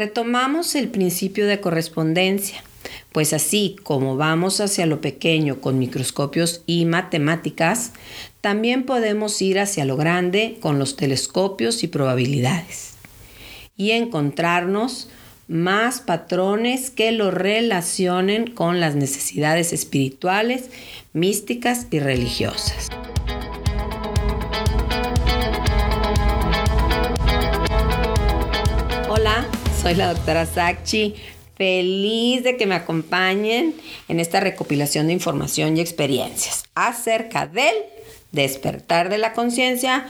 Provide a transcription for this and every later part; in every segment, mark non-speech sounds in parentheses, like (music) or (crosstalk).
Retomamos el principio de correspondencia, pues así como vamos hacia lo pequeño con microscopios y matemáticas, también podemos ir hacia lo grande con los telescopios y probabilidades y encontrarnos más patrones que lo relacionen con las necesidades espirituales, místicas y religiosas. Soy la doctora Sachi. Feliz de que me acompañen en esta recopilación de información y experiencias acerca del despertar de la conciencia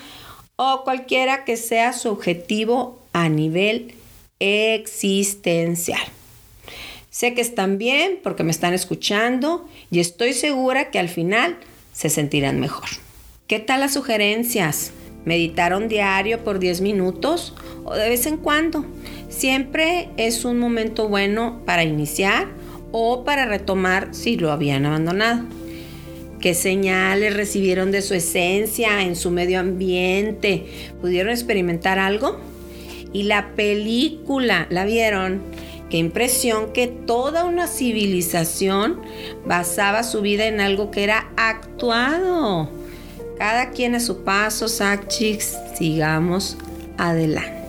o cualquiera que sea su objetivo a nivel existencial. Sé que están bien porque me están escuchando y estoy segura que al final se sentirán mejor. ¿Qué tal las sugerencias? ¿Meditar un diario por 10 minutos o de vez en cuando? Siempre es un momento bueno para iniciar o para retomar si lo habían abandonado. ¿Qué señales recibieron de su esencia en su medio ambiente? ¿Pudieron experimentar algo? Y la película, ¿la vieron? Qué impresión que toda una civilización basaba su vida en algo que era actuado. Cada quien a su paso, Sachix, sigamos adelante.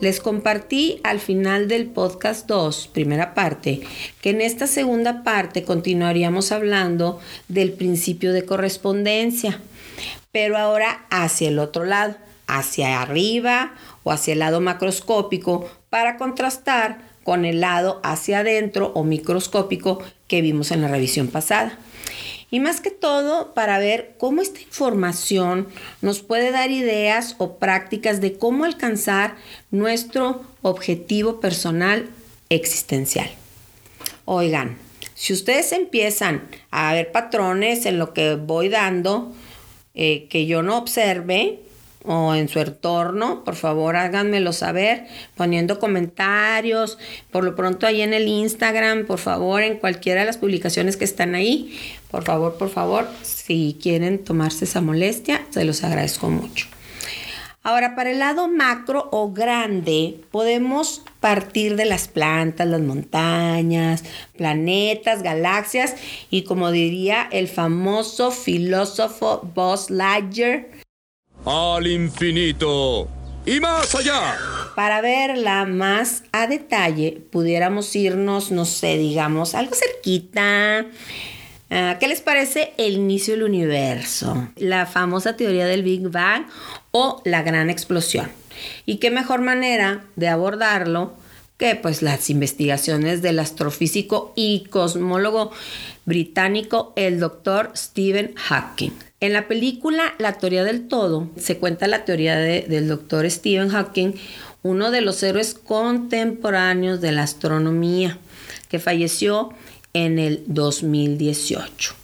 Les compartí al final del podcast 2, primera parte, que en esta segunda parte continuaríamos hablando del principio de correspondencia, pero ahora hacia el otro lado, hacia arriba o hacia el lado macroscópico para contrastar con el lado hacia adentro o microscópico que vimos en la revisión pasada. Y más que todo para ver cómo esta información nos puede dar ideas o prácticas de cómo alcanzar nuestro objetivo personal existencial. Oigan, si ustedes empiezan a ver patrones en lo que voy dando eh, que yo no observe, o en su entorno, por favor háganmelo saber poniendo comentarios, por lo pronto ahí en el Instagram, por favor, en cualquiera de las publicaciones que están ahí, por favor, por favor, si quieren tomarse esa molestia, se los agradezco mucho. Ahora, para el lado macro o grande, podemos partir de las plantas, las montañas, planetas, galaxias y como diría el famoso filósofo Buzz Lightyear, al infinito y más allá. Para verla más a detalle, pudiéramos irnos, no sé, digamos, algo cerquita. Ah, ¿Qué les parece el inicio del universo? La famosa teoría del Big Bang o la gran explosión. ¿Y qué mejor manera de abordarlo que pues las investigaciones del astrofísico y cosmólogo británico el doctor Stephen Hawking? En la película La teoría del todo se cuenta la teoría del doctor Stephen Hawking, uno de los héroes contemporáneos de la astronomía, que falleció en el 2018.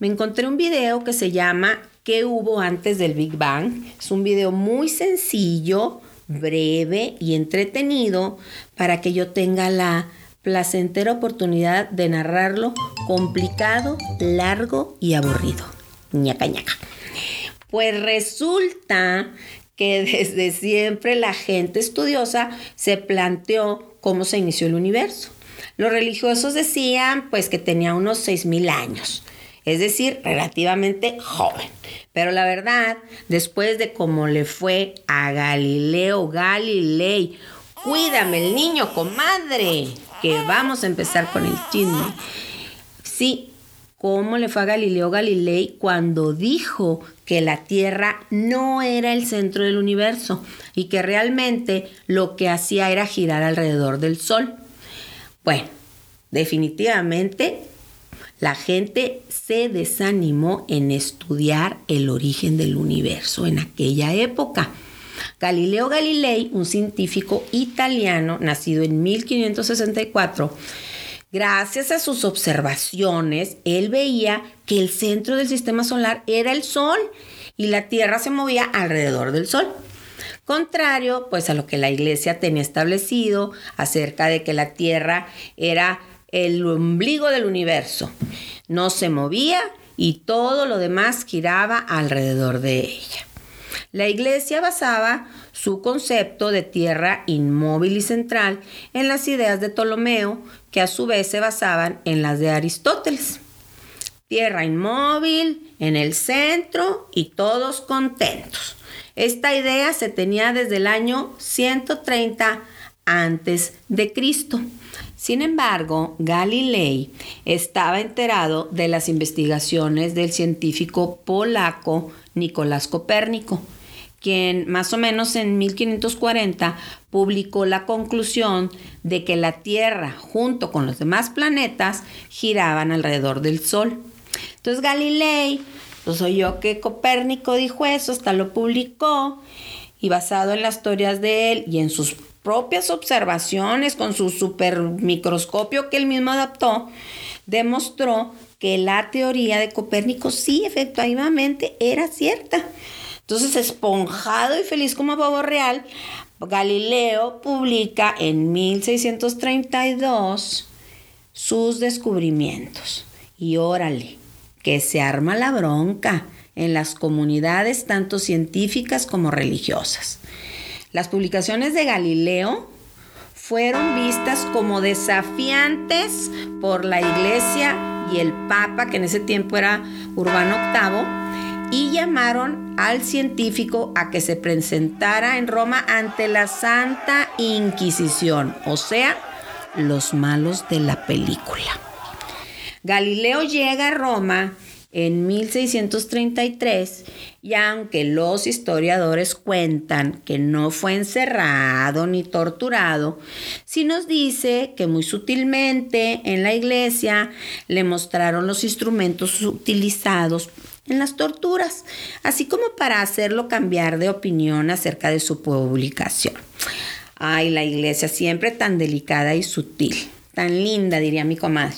Me encontré un video que se llama ¿Qué hubo antes del Big Bang? Es un video muy sencillo, breve y entretenido para que yo tenga la placentera oportunidad de narrarlo complicado, largo y aburrido ñaca ñaca. Pues resulta que (laughs) desde siempre la gente estudiosa se planteó cómo se inició el universo. Los religiosos decían pues que tenía unos 6.000 años, es decir, relativamente joven. Pero la verdad, después de cómo le fue a Galileo Galilei, cuídame el niño, comadre, que vamos a empezar con el chisme. Sí, cómo le fue a Galileo Galilei cuando dijo que la Tierra no era el centro del universo y que realmente lo que hacía era girar alrededor del Sol. Bueno, definitivamente la gente se desanimó en estudiar el origen del universo en aquella época. Galileo Galilei, un científico italiano nacido en 1564, Gracias a sus observaciones, él veía que el centro del sistema solar era el Sol y la Tierra se movía alrededor del Sol. Contrario, pues a lo que la iglesia tenía establecido acerca de que la Tierra era el ombligo del universo. No se movía y todo lo demás giraba alrededor de ella. La iglesia basaba su concepto de tierra inmóvil y central en las ideas de Ptolomeo, que a su vez se basaban en las de Aristóteles. Tierra inmóvil, en el centro y todos contentos. Esta idea se tenía desde el año 130 antes de Cristo. Sin embargo, Galilei estaba enterado de las investigaciones del científico polaco Nicolás Copérnico, quien más o menos en 1540 publicó la conclusión de que la Tierra junto con los demás planetas giraban alrededor del Sol. Entonces Galilei, pues oyó que Copérnico dijo eso, hasta lo publicó y basado en las historias de él y en sus propias observaciones con su super microscopio que él mismo adaptó, demostró que la teoría de Copérnico sí efectivamente era cierta. Entonces, esponjado y feliz como pavo real, Galileo publica en 1632 sus descubrimientos. Y órale, que se arma la bronca en las comunidades tanto científicas como religiosas. Las publicaciones de Galileo fueron vistas como desafiantes por la iglesia y el papa, que en ese tiempo era Urbano VIII, y llamaron al científico a que se presentara en Roma ante la Santa Inquisición, o sea, los malos de la película. Galileo llega a Roma en 1633 y aunque los historiadores cuentan que no fue encerrado ni torturado, sí nos dice que muy sutilmente en la iglesia le mostraron los instrumentos utilizados en las torturas, así como para hacerlo cambiar de opinión acerca de su publicación. Ay, la iglesia siempre tan delicada y sutil, tan linda, diría mi comadre.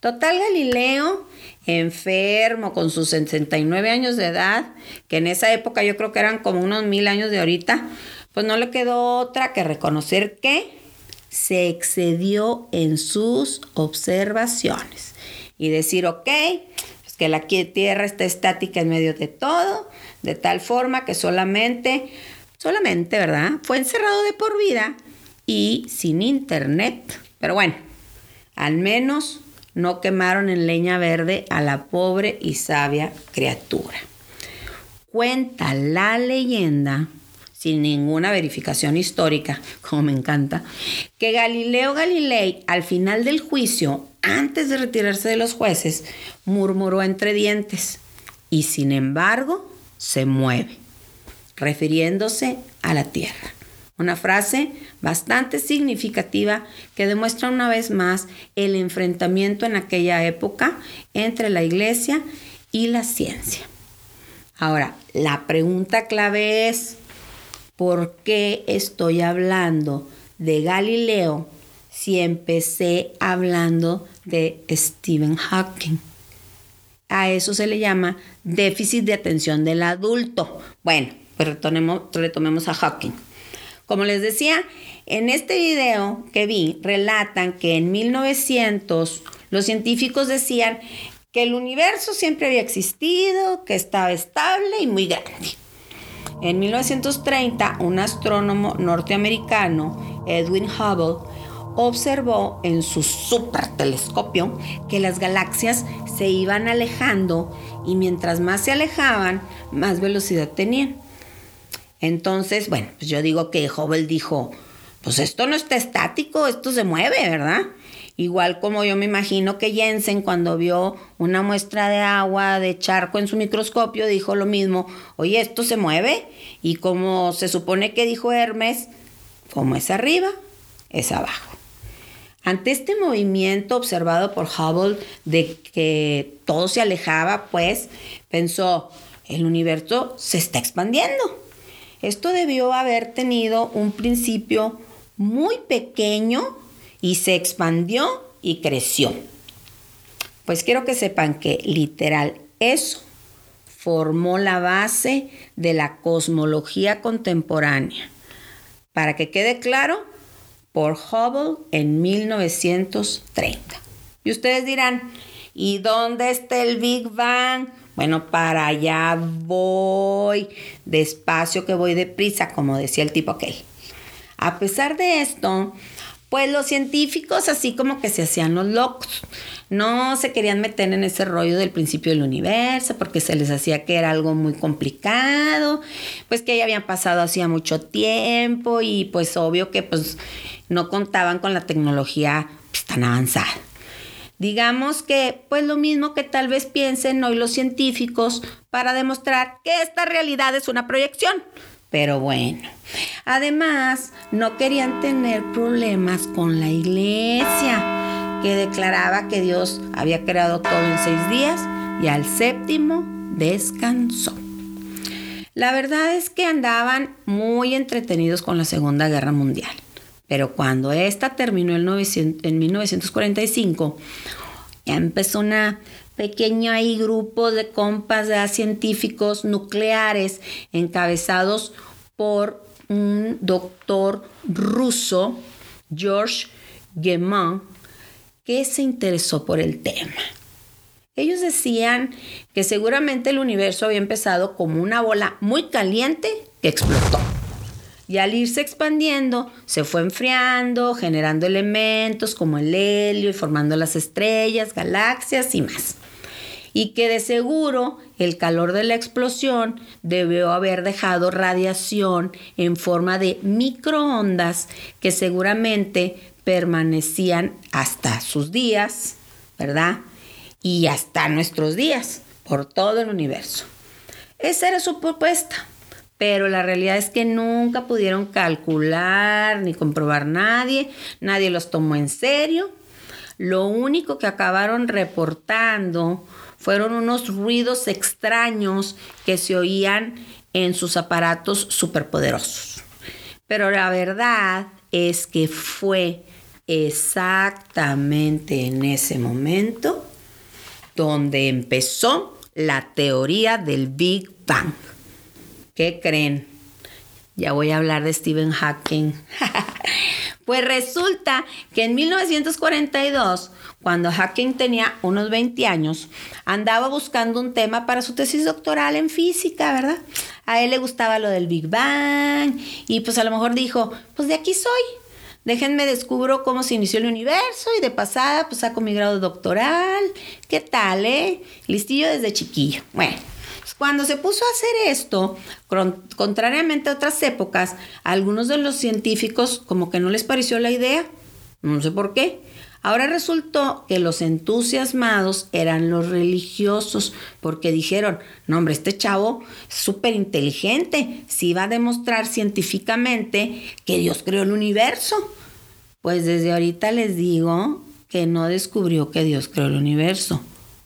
Total Galileo, enfermo con sus 69 años de edad, que en esa época yo creo que eran como unos mil años de ahorita, pues no le quedó otra que reconocer que se excedió en sus observaciones y decir, ok, que la tierra está estática en medio de todo, de tal forma que solamente, solamente, ¿verdad? Fue encerrado de por vida y sin internet. Pero bueno, al menos no quemaron en leña verde a la pobre y sabia criatura. Cuenta la leyenda, sin ninguna verificación histórica, (laughs) como me encanta, que Galileo Galilei al final del juicio, antes de retirarse de los jueces, murmuró entre dientes y sin embargo se mueve, refiriéndose a la tierra. Una frase bastante significativa que demuestra una vez más el enfrentamiento en aquella época entre la iglesia y la ciencia. Ahora, la pregunta clave es, ¿por qué estoy hablando de Galileo si empecé hablando de Stephen Hawking? A eso se le llama déficit de atención del adulto. Bueno, pues retomemos, a Hawking. Como les decía, en este video que vi, relatan que en 1900 los científicos decían que el universo siempre había existido, que estaba estable y muy grande. En 1930, un astrónomo norteamericano, Edwin Hubble, observó en su super telescopio que las galaxias se iban alejando y mientras más se alejaban, más velocidad tenían. Entonces, bueno, pues yo digo que Hubble dijo, pues esto no está estático, esto se mueve, ¿verdad? Igual como yo me imagino que Jensen cuando vio una muestra de agua de charco en su microscopio dijo lo mismo, oye, esto se mueve y como se supone que dijo Hermes, como es arriba, es abajo. Ante este movimiento observado por Hubble de que todo se alejaba, pues pensó, el universo se está expandiendo. Esto debió haber tenido un principio muy pequeño y se expandió y creció. Pues quiero que sepan que literal eso formó la base de la cosmología contemporánea. Para que quede claro, por Hubble en 1930. Y ustedes dirán, ¿y dónde está el Big Bang? Bueno, para allá voy, despacio que voy deprisa, como decía el tipo aquel. A pesar de esto, pues los científicos así como que se hacían los locos. No se querían meter en ese rollo del principio del universo porque se les hacía que era algo muy complicado, pues que ya habían pasado hacía mucho tiempo y pues obvio que pues no contaban con la tecnología pues, tan avanzada. Digamos que pues lo mismo que tal vez piensen hoy los científicos para demostrar que esta realidad es una proyección. Pero bueno, además no querían tener problemas con la iglesia, que declaraba que Dios había creado todo en seis días y al séptimo descansó. La verdad es que andaban muy entretenidos con la Segunda Guerra Mundial, pero cuando esta terminó en 1945, ya empezó una pequeño ahí grupo de compas de científicos nucleares encabezados por un doctor ruso, George Geman, que se interesó por el tema. Ellos decían que seguramente el universo había empezado como una bola muy caliente que explotó. Y al irse expandiendo, se fue enfriando, generando elementos como el helio y formando las estrellas, galaxias y más y que de seguro el calor de la explosión debió haber dejado radiación en forma de microondas que seguramente permanecían hasta sus días, ¿verdad? Y hasta nuestros días, por todo el universo. Esa era su propuesta, pero la realidad es que nunca pudieron calcular ni comprobar nadie, nadie los tomó en serio. Lo único que acabaron reportando fueron unos ruidos extraños que se oían en sus aparatos superpoderosos. Pero la verdad es que fue exactamente en ese momento donde empezó la teoría del Big Bang. ¿Qué creen? Ya voy a hablar de Stephen Hawking. (laughs) pues resulta que en 1942 cuando Hawking tenía unos 20 años, andaba buscando un tema para su tesis doctoral en física, ¿verdad? A él le gustaba lo del Big Bang y pues a lo mejor dijo, pues de aquí soy. Déjenme descubro cómo se inició el universo y de pasada pues saco mi grado doctoral. ¿Qué tal, eh? Listillo desde chiquillo. Bueno, cuando se puso a hacer esto, contrariamente a otras épocas, a algunos de los científicos como que no les pareció la idea. No sé por qué. Ahora resultó que los entusiasmados eran los religiosos, porque dijeron, no hombre, este chavo es súper inteligente, si va a demostrar científicamente que Dios creó el universo. Pues desde ahorita les digo que no descubrió que Dios creó el universo,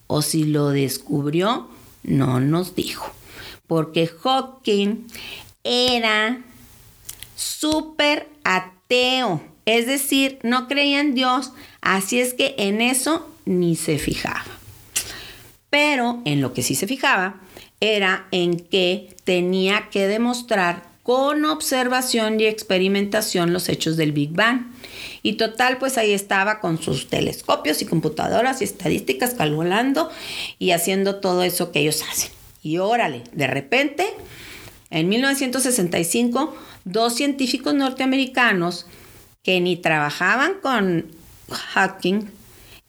o si lo descubrió, no nos dijo, porque Hawking era súper ateo es decir, no creía en Dios, así es que en eso ni se fijaba. Pero en lo que sí se fijaba era en que tenía que demostrar con observación y experimentación los hechos del Big Bang. Y total, pues ahí estaba con sus telescopios y computadoras y estadísticas calculando y haciendo todo eso que ellos hacen. Y órale, de repente, en 1965, dos científicos norteamericanos que ni trabajaban con hacking,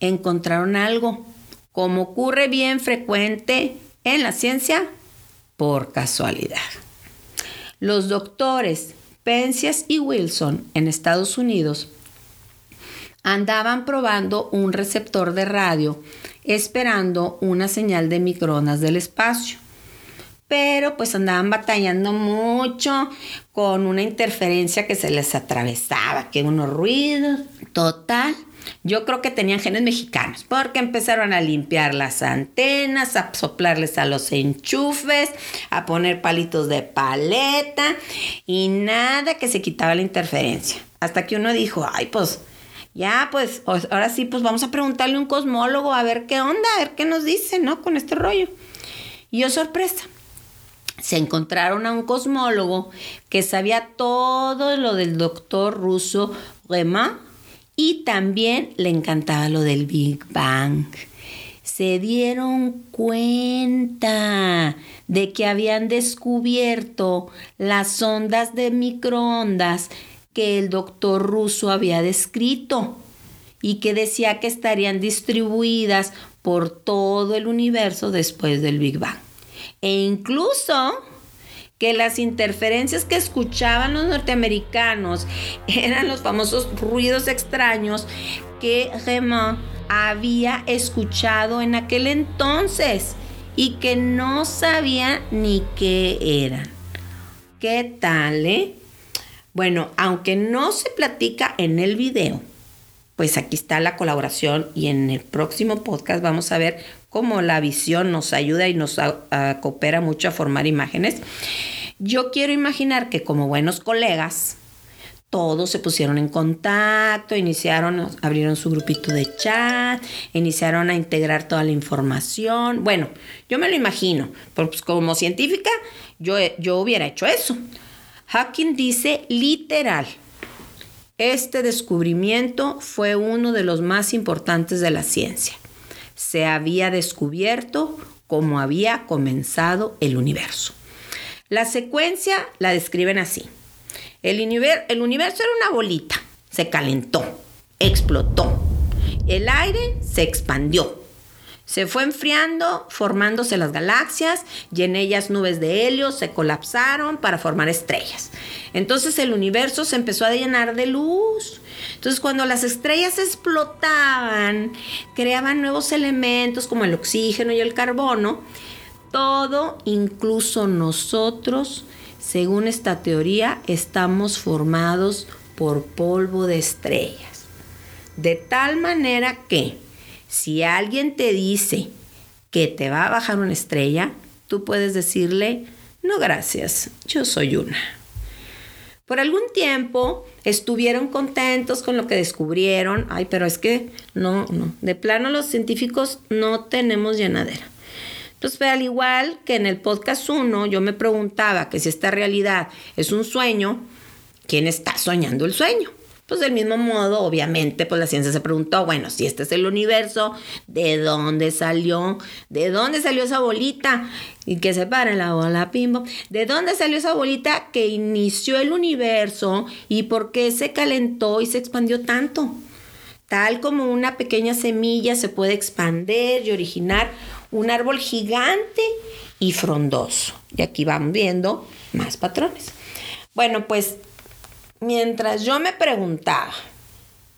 encontraron algo, como ocurre bien frecuente en la ciencia, por casualidad. Los doctores Penzias y Wilson en Estados Unidos andaban probando un receptor de radio esperando una señal de microondas del espacio pero pues andaban batallando mucho con una interferencia que se les atravesaba, que unos ruidos, total. Yo creo que tenían genes mexicanos, porque empezaron a limpiar las antenas, a soplarles a los enchufes, a poner palitos de paleta y nada que se quitaba la interferencia. Hasta que uno dijo, ay, pues ya, pues ahora sí, pues vamos a preguntarle a un cosmólogo a ver qué onda, a ver qué nos dice, ¿no? Con este rollo. Y yo sorpresa, se encontraron a un cosmólogo que sabía todo lo del doctor ruso Riemann y también le encantaba lo del Big Bang. se dieron cuenta de que habían descubierto las ondas de microondas que el doctor ruso había descrito y que decía que estarían distribuidas por todo el universo después del Big Bang. E incluso que las interferencias que escuchaban los norteamericanos (laughs) eran los famosos ruidos extraños que Raymond había escuchado en aquel entonces y que no sabía ni qué eran. ¿Qué tal, eh? Bueno, aunque no se platica en el video, pues aquí está la colaboración y en el próximo podcast vamos a ver cómo la visión nos ayuda y nos coopera mucho a formar imágenes. Yo quiero imaginar que como buenos colegas, todos se pusieron en contacto, iniciaron, abrieron su grupito de chat, iniciaron a integrar toda la información. Bueno, yo me lo imagino, pues como científica yo, yo hubiera hecho eso. Hawking dice literal, este descubrimiento fue uno de los más importantes de la ciencia. Se había descubierto cómo había comenzado el universo. La secuencia la describen así. El, el universo era una bolita, se calentó, explotó. El aire se expandió, se fue enfriando, formándose las galaxias y en ellas nubes de helio se colapsaron para formar estrellas. Entonces el universo se empezó a llenar de luz. Entonces cuando las estrellas explotaban, creaban nuevos elementos como el oxígeno y el carbono. Todo, incluso nosotros, según esta teoría, estamos formados por polvo de estrellas. De tal manera que si alguien te dice que te va a bajar una estrella, tú puedes decirle, no gracias, yo soy una. Por algún tiempo estuvieron contentos con lo que descubrieron. Ay, pero es que no, no. De plano los científicos no tenemos llenadera. Entonces, al igual que en el podcast 1, yo me preguntaba que si esta realidad es un sueño, ¿quién está soñando el sueño? Pues del mismo modo, obviamente, pues la ciencia se preguntó, bueno, si este es el universo, ¿de dónde salió? ¿De dónde salió esa bolita? Y que se pare la bola, pimbo. ¿De dónde salió esa bolita que inició el universo y por qué se calentó y se expandió tanto? Tal como una pequeña semilla se puede expandir y originar un árbol gigante y frondoso. Y aquí van viendo más patrones. Bueno, pues mientras yo me preguntaba,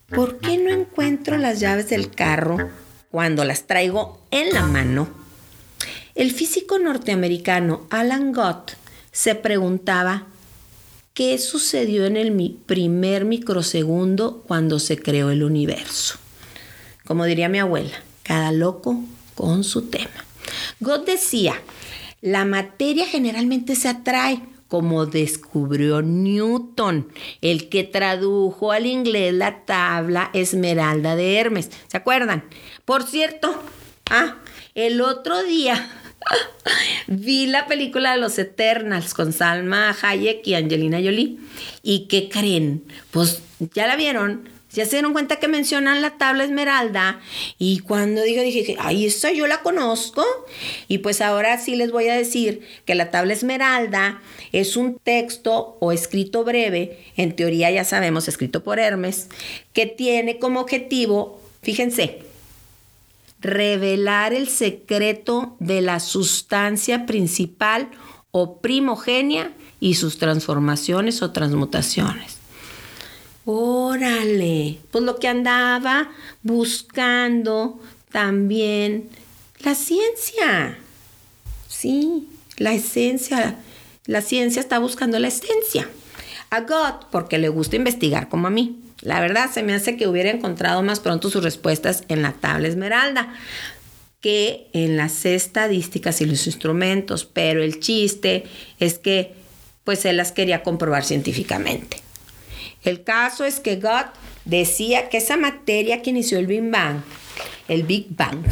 ¿por qué no encuentro las llaves del carro cuando las traigo en la mano? El físico norteamericano Alan Gott se preguntaba, ¿qué sucedió en el primer microsegundo cuando se creó el universo? Como diría mi abuela, cada loco con su tema. Gott decía, la materia generalmente se atrae como descubrió Newton, el que tradujo al inglés la tabla Esmeralda de Hermes. ¿Se acuerdan? Por cierto, ah, el otro día (laughs) vi la película de los Eternals con Salma Hayek y Angelina Jolie. ¿Y qué creen? Pues ya la vieron. Ya se dieron cuenta que mencionan la tabla esmeralda y cuando digo, dije, ay, esa yo la conozco. Y pues ahora sí les voy a decir que la tabla esmeralda es un texto o escrito breve, en teoría ya sabemos, escrito por Hermes, que tiene como objetivo, fíjense, revelar el secreto de la sustancia principal o primogenia y sus transformaciones o transmutaciones. Órale, pues lo que andaba buscando también la ciencia. Sí, la esencia. La ciencia está buscando la esencia. A God, porque le gusta investigar como a mí. La verdad, se me hace que hubiera encontrado más pronto sus respuestas en la tabla esmeralda que en las estadísticas y los instrumentos, pero el chiste es que pues él las quería comprobar científicamente. El caso es que God decía que esa materia que inició el Big Bang, el Big Bang,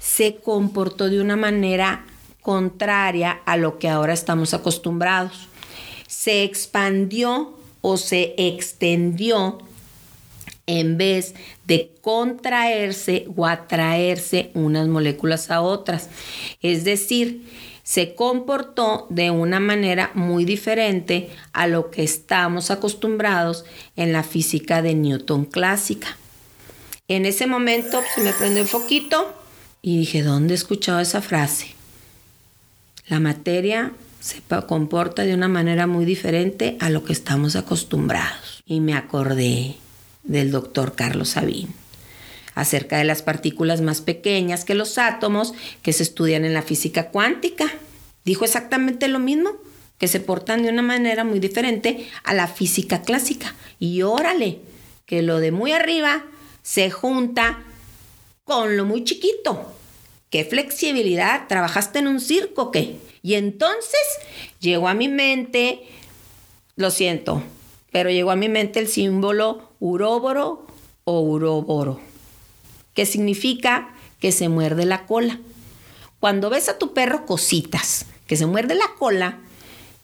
se comportó de una manera contraria a lo que ahora estamos acostumbrados. Se expandió o se extendió en vez de contraerse o atraerse unas moléculas a otras. Es decir, se comportó de una manera muy diferente a lo que estamos acostumbrados en la física de Newton clásica. En ese momento se me prendió el foquito y dije, ¿dónde he escuchado esa frase? La materia se comporta de una manera muy diferente a lo que estamos acostumbrados. Y me acordé del doctor Carlos Sabín acerca de las partículas más pequeñas que los átomos que se estudian en la física cuántica. Dijo exactamente lo mismo, que se portan de una manera muy diferente a la física clásica. Y órale, que lo de muy arriba se junta con lo muy chiquito. ¿Qué flexibilidad? ¿Trabajaste en un circo qué? Y entonces llegó a mi mente, lo siento, pero llegó a mi mente el símbolo uróboro o uróboro, que significa que se muerde la cola. Cuando ves a tu perro cositas, que se muerde la cola,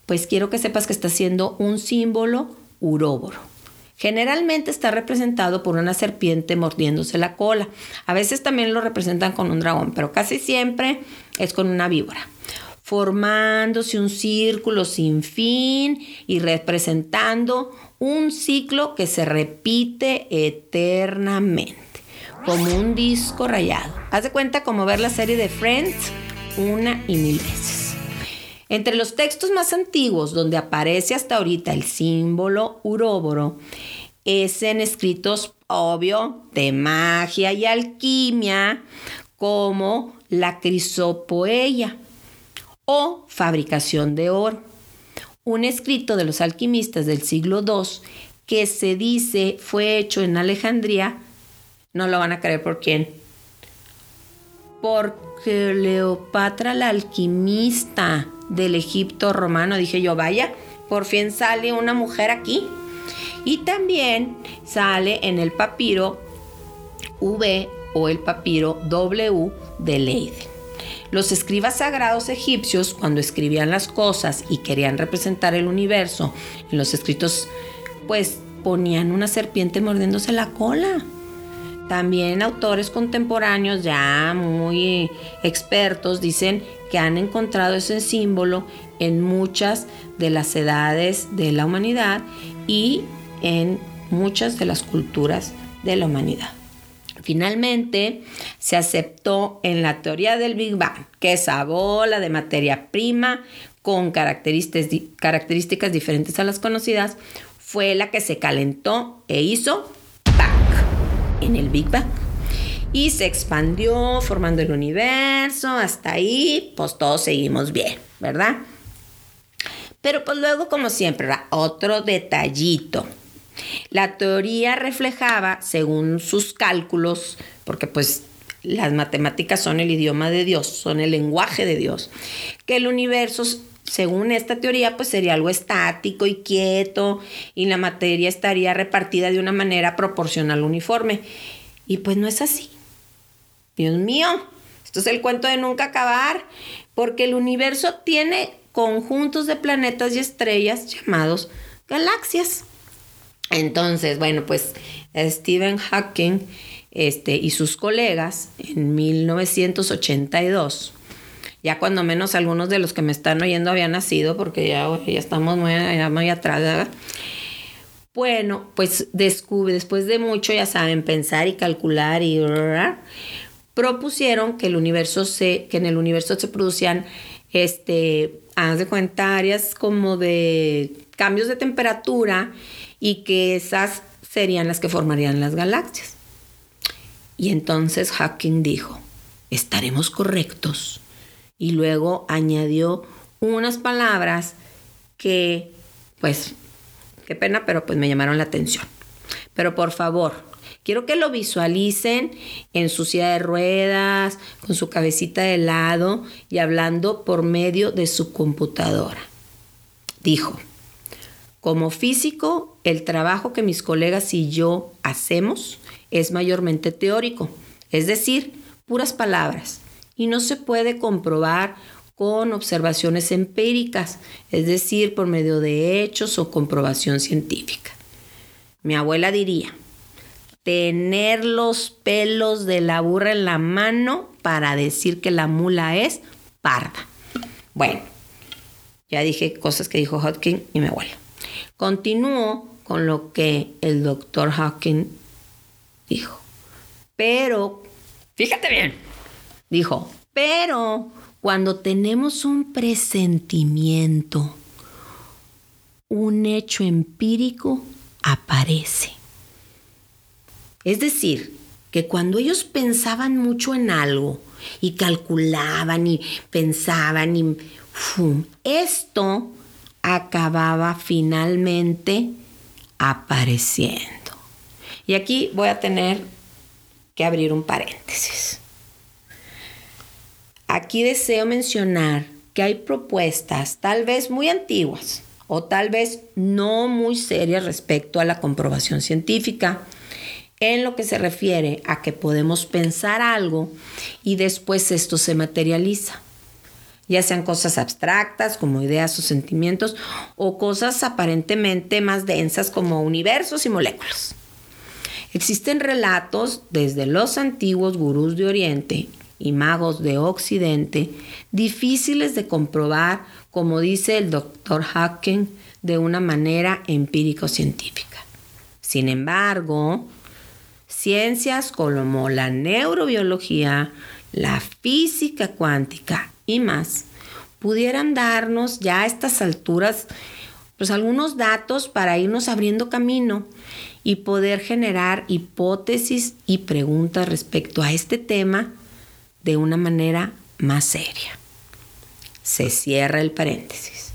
pues quiero que sepas que está haciendo un símbolo uróboro. Generalmente está representado por una serpiente mordiéndose la cola. A veces también lo representan con un dragón, pero casi siempre es con una víbora. Formándose un círculo sin fin y representando un ciclo que se repite eternamente, como un disco rayado. Haz de cuenta como ver la serie de Friends una y mil veces. Entre los textos más antiguos donde aparece hasta ahorita el símbolo uróboro es en escritos, obvio, de magia y alquimia, como la crisopoeia o fabricación de oro. Un escrito de los alquimistas del siglo II que se dice fue hecho en Alejandría, no lo van a creer por quién. Porque Leopatra la alquimista del Egipto romano. Dije yo, vaya, por fin sale una mujer aquí. Y también sale en el papiro V o el papiro W de Leiden. Los escribas sagrados egipcios, cuando escribían las cosas y querían representar el universo, en los escritos, pues ponían una serpiente mordiéndose la cola. También autores contemporáneos ya muy expertos dicen que han encontrado ese símbolo en muchas de las edades de la humanidad y en muchas de las culturas de la humanidad. Finalmente, se aceptó en la teoría del Big Bang que esa bola de materia prima con características diferentes a las conocidas fue la que se calentó e hizo en el Big Bang. Y se expandió formando el universo, hasta ahí, pues todos seguimos bien, ¿verdad? Pero pues luego, como siempre, otro detallito. La teoría reflejaba, según sus cálculos, porque pues las matemáticas son el idioma de Dios, son el lenguaje de Dios, que el universo según esta teoría, pues sería algo estático y quieto y la materia estaría repartida de una manera proporcional uniforme. Y pues no es así. Dios mío, esto es el cuento de nunca acabar, porque el universo tiene conjuntos de planetas y estrellas llamados galaxias. Entonces, bueno, pues Stephen Hawking este, y sus colegas en 1982 ya cuando menos algunos de los que me están oyendo habían nacido, porque ya, ya estamos muy, muy atrás. Bueno, pues descubre, después de mucho, ya saben, pensar y calcular y propusieron que el universo se, que en el universo se producían este, de áreas como de cambios de temperatura y que esas serían las que formarían las galaxias. Y entonces Hawking dijo, estaremos correctos y luego añadió unas palabras que, pues, qué pena, pero pues me llamaron la atención. Pero por favor, quiero que lo visualicen en su silla de ruedas, con su cabecita de lado y hablando por medio de su computadora. Dijo, como físico, el trabajo que mis colegas y yo hacemos es mayormente teórico, es decir, puras palabras y no se puede comprobar con observaciones empíricas, es decir, por medio de hechos o comprobación científica. Mi abuela diría, tener los pelos de la burra en la mano para decir que la mula es parda. Bueno, ya dije cosas que dijo Hawking y me vuelvo. Continúo con lo que el doctor Hawking dijo. Pero, fíjate bien, dijo, pero cuando tenemos un presentimiento, un hecho empírico aparece. Es decir, que cuando ellos pensaban mucho en algo y calculaban y pensaban y esto acababa finalmente apareciendo. Y aquí voy a tener que abrir un paréntesis. Aquí deseo mencionar que hay propuestas tal vez muy antiguas o tal vez no muy serias respecto a la comprobación científica en lo que se refiere a que podemos pensar algo y después esto se materializa ya sean cosas abstractas como ideas o sentimientos, o cosas aparentemente más densas como universos y moléculas. Existen relatos desde los antiguos gurús de Oriente y magos de Occidente difíciles de comprobar, como dice el doctor Hawking, de una manera empírico-científica. Sin embargo, ciencias como la neurobiología, la física cuántica y más, pudieran darnos ya a estas alturas pues algunos datos para irnos abriendo camino y poder generar hipótesis y preguntas respecto a este tema de una manera más seria. Se cierra el paréntesis.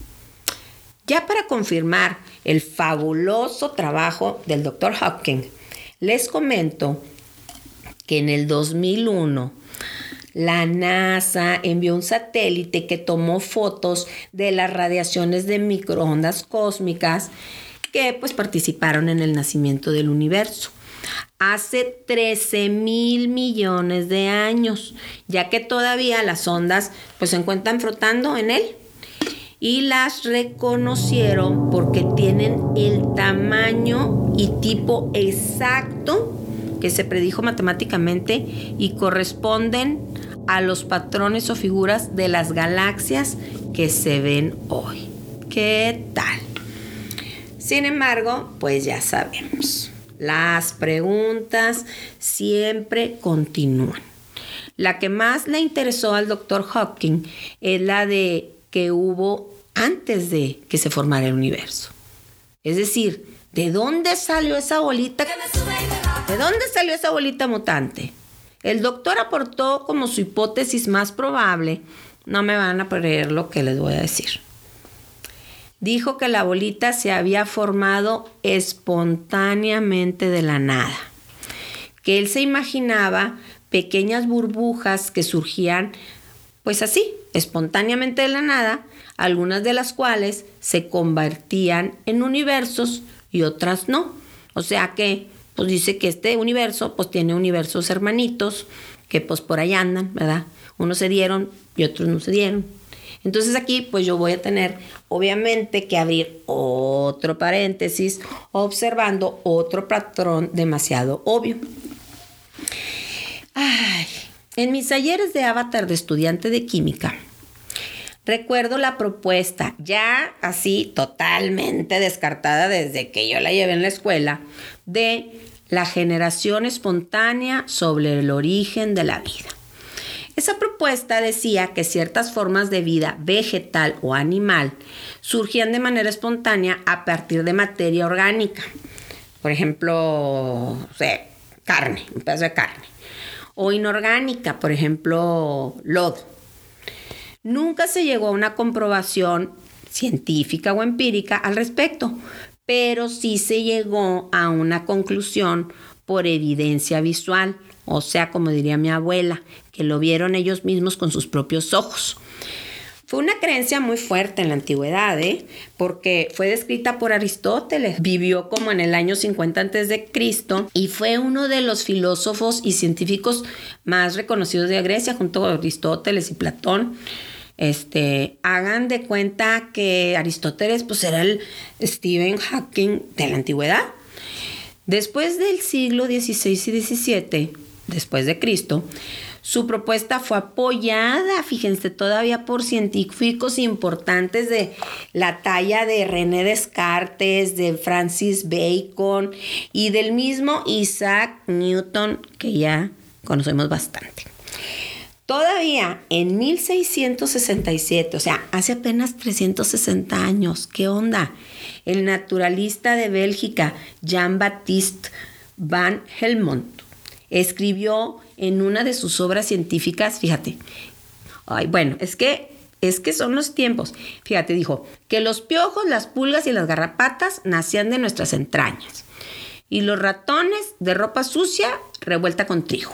Ya para confirmar el fabuloso trabajo del Dr. Hopkins, les comento que en el 2001 la NASA envió un satélite que tomó fotos de las radiaciones de microondas cósmicas que pues participaron en el nacimiento del universo hace 13 mil millones de años, ya que todavía las ondas pues se encuentran flotando en él y las reconocieron porque tienen el tamaño y tipo exacto que se predijo matemáticamente y corresponden a los patrones o figuras de las galaxias que se ven hoy. ¿Qué tal? Sin embargo, pues ya sabemos, las preguntas siempre continúan. La que más le interesó al doctor Hawking es la de que hubo antes de que se formara el universo. Es decir, ¿de dónde salió esa bolita? ¿De dónde salió esa bolita mutante? El doctor aportó como su hipótesis más probable, no me van a creer lo que les voy a decir. Dijo que la bolita se había formado espontáneamente de la nada, que él se imaginaba pequeñas burbujas que surgían pues así, espontáneamente de la nada, algunas de las cuales se convertían en universos y otras no. O sea que pues dice que este universo pues tiene universos hermanitos que pues por ahí andan, ¿verdad? Unos se dieron y otros no se dieron. Entonces aquí pues yo voy a tener obviamente que abrir otro paréntesis observando otro patrón demasiado obvio. Ay, en mis talleres de avatar de estudiante de química, recuerdo la propuesta ya así totalmente descartada desde que yo la llevé en la escuela de la generación espontánea sobre el origen de la vida. Esa propuesta decía que ciertas formas de vida vegetal o animal surgían de manera espontánea a partir de materia orgánica. Por ejemplo, carne, un pedazo de carne. O inorgánica, por ejemplo, lodo. Nunca se llegó a una comprobación científica o empírica al respecto, pero sí se llegó a una conclusión por evidencia visual, o sea, como diría mi abuela, que lo vieron ellos mismos con sus propios ojos. Fue una creencia muy fuerte en la antigüedad, ¿eh? porque fue descrita por Aristóteles. Vivió como en el año 50 a.C. y fue uno de los filósofos y científicos más reconocidos de Grecia, junto a Aristóteles y Platón. Este, hagan de cuenta que Aristóteles pues era el Stephen Hawking de la antigüedad. Después del siglo XVI y XVII, después de Cristo, su propuesta fue apoyada, fíjense, todavía por científicos importantes de la talla de René Descartes, de Francis Bacon y del mismo Isaac Newton, que ya conocemos bastante. Todavía en 1667, o sea, hace apenas 360 años, ¿qué onda? El naturalista de Bélgica, Jean-Baptiste van Helmont, escribió en una de sus obras científicas, fíjate, ay, bueno, es que es que son los tiempos. Fíjate, dijo que los piojos, las pulgas y las garrapatas nacían de nuestras entrañas y los ratones de ropa sucia revuelta con trigo.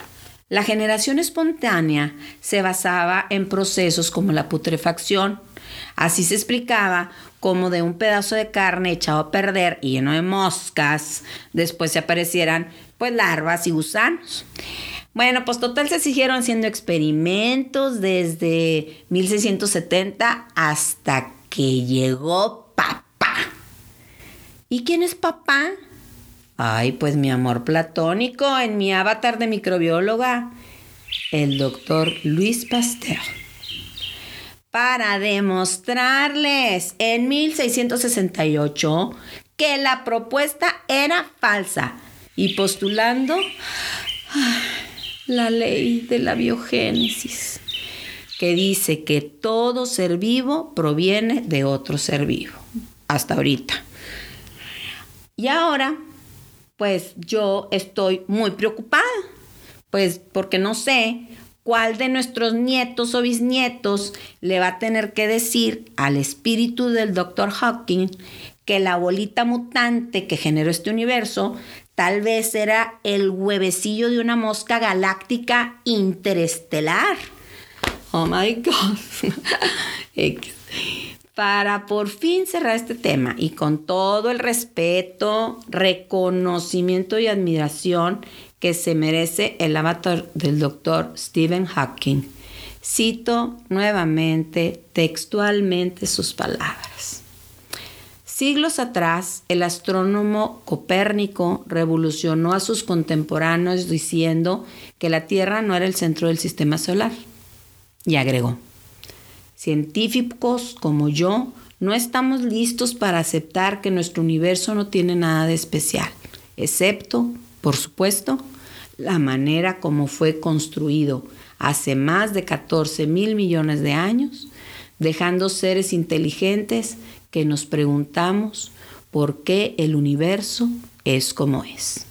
La generación espontánea se basaba en procesos como la putrefacción. Así se explicaba cómo de un pedazo de carne echado a perder y lleno de moscas, después se aparecieran pues larvas y gusanos. Bueno, pues total se siguieron haciendo experimentos desde 1670 hasta que llegó papá. ¿Y quién es papá? Ay, pues mi amor platónico en mi avatar de microbióloga, el doctor Luis Pasteur. Para demostrarles en 1668 que la propuesta era falsa y postulando la ley de la biogénesis, que dice que todo ser vivo proviene de otro ser vivo, hasta ahorita. Y ahora, pues yo estoy muy preocupada, pues porque no sé cuál de nuestros nietos o bisnietos le va a tener que decir al espíritu del Dr. Hawking que la bolita mutante que generó este universo Tal vez era el huevecillo de una mosca galáctica interestelar. Oh my God. (laughs) Para por fin cerrar este tema y con todo el respeto, reconocimiento y admiración que se merece el avatar del doctor Stephen Hawking, cito nuevamente textualmente sus palabras. Siglos atrás, el astrónomo Copérnico revolucionó a sus contemporáneos diciendo que la Tierra no era el centro del sistema solar. Y agregó, científicos como yo no estamos listos para aceptar que nuestro universo no tiene nada de especial, excepto, por supuesto, la manera como fue construido hace más de 14 mil millones de años, dejando seres inteligentes que nos preguntamos por qué el universo es como es.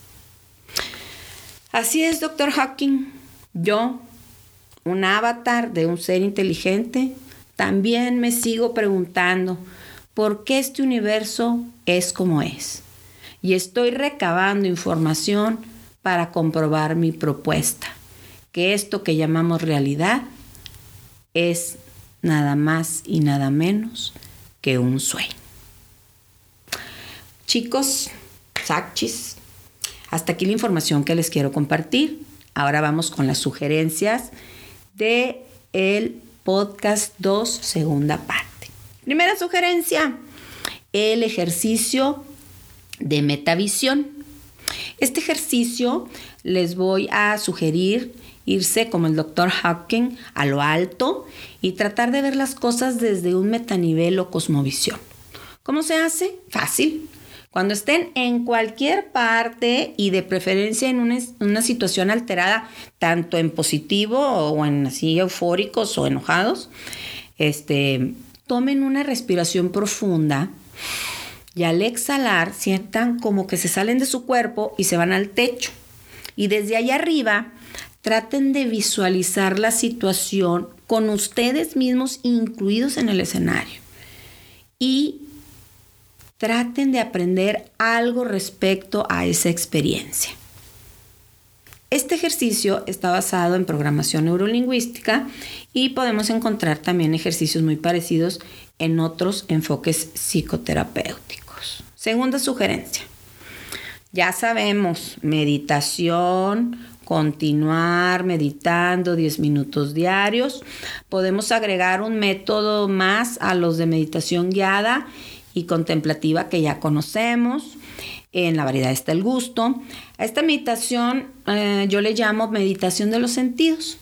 Así es, doctor Hawking. Yo, un avatar de un ser inteligente, también me sigo preguntando por qué este universo es como es. Y estoy recabando información para comprobar mi propuesta, que esto que llamamos realidad es nada más y nada menos que un sueño. Chicos, sachis, hasta aquí la información que les quiero compartir. Ahora vamos con las sugerencias de el podcast 2, segunda parte. Primera sugerencia, el ejercicio de metavisión. Este ejercicio les voy a sugerir irse como el doctor Hawking a lo alto y tratar de ver las cosas desde un metanivel o cosmovisión. ¿Cómo se hace? Fácil. Cuando estén en cualquier parte y de preferencia en una, situación alterada, tanto en positivo o en así eufóricos o enojados, este, tomen una respiración profunda y al exhalar sientan como que se salen de su cuerpo y se van al techo. Y desde allá arriba traten de visualizar la situación con ustedes mismos incluidos en el escenario. Y traten de aprender algo respecto a esa experiencia. Este ejercicio está basado en programación neurolingüística y podemos encontrar también ejercicios muy parecidos en otros enfoques psicoterapéuticos. Segunda sugerencia. Ya sabemos, meditación, continuar meditando 10 minutos diarios. Podemos agregar un método más a los de meditación guiada y contemplativa que ya conocemos. En la variedad está el gusto. A esta meditación eh, yo le llamo meditación de los sentidos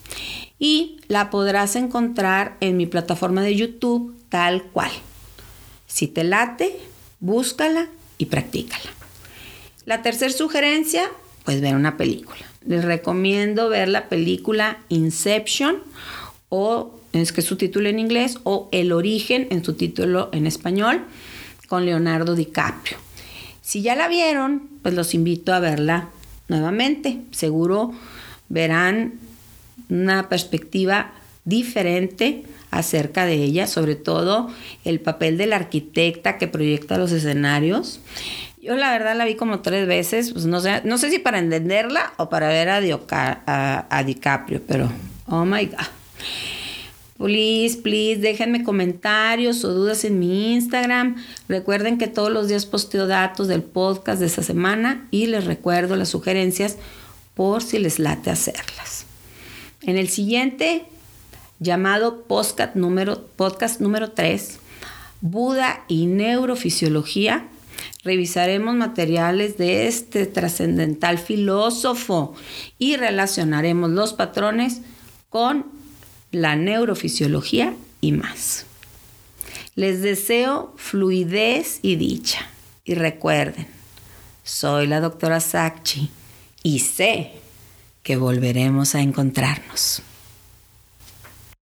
y la podrás encontrar en mi plataforma de YouTube tal cual. Si te late, búscala y practícala. La tercera sugerencia, pues ver una película. Les recomiendo ver la película Inception o es que su título en inglés o El origen en su título en español con Leonardo DiCaprio. Si ya la vieron, pues los invito a verla nuevamente. Seguro verán una perspectiva diferente acerca de ella, sobre todo el papel de la arquitecta que proyecta los escenarios. Yo la verdad la vi como tres veces, pues no sé, no sé si para entenderla o para ver a, a, a DiCaprio, pero oh my god. Please, please, déjenme comentarios o dudas en mi Instagram. Recuerden que todos los días posteo datos del podcast de esta semana y les recuerdo las sugerencias por si les late hacerlas. En el siguiente, llamado podcast número, podcast número 3, Buda y Neurofisiología, revisaremos materiales de este trascendental filósofo y relacionaremos los patrones con la neurofisiología y más. Les deseo fluidez y dicha. Y recuerden, soy la doctora Sakchi y sé que volveremos a encontrarnos.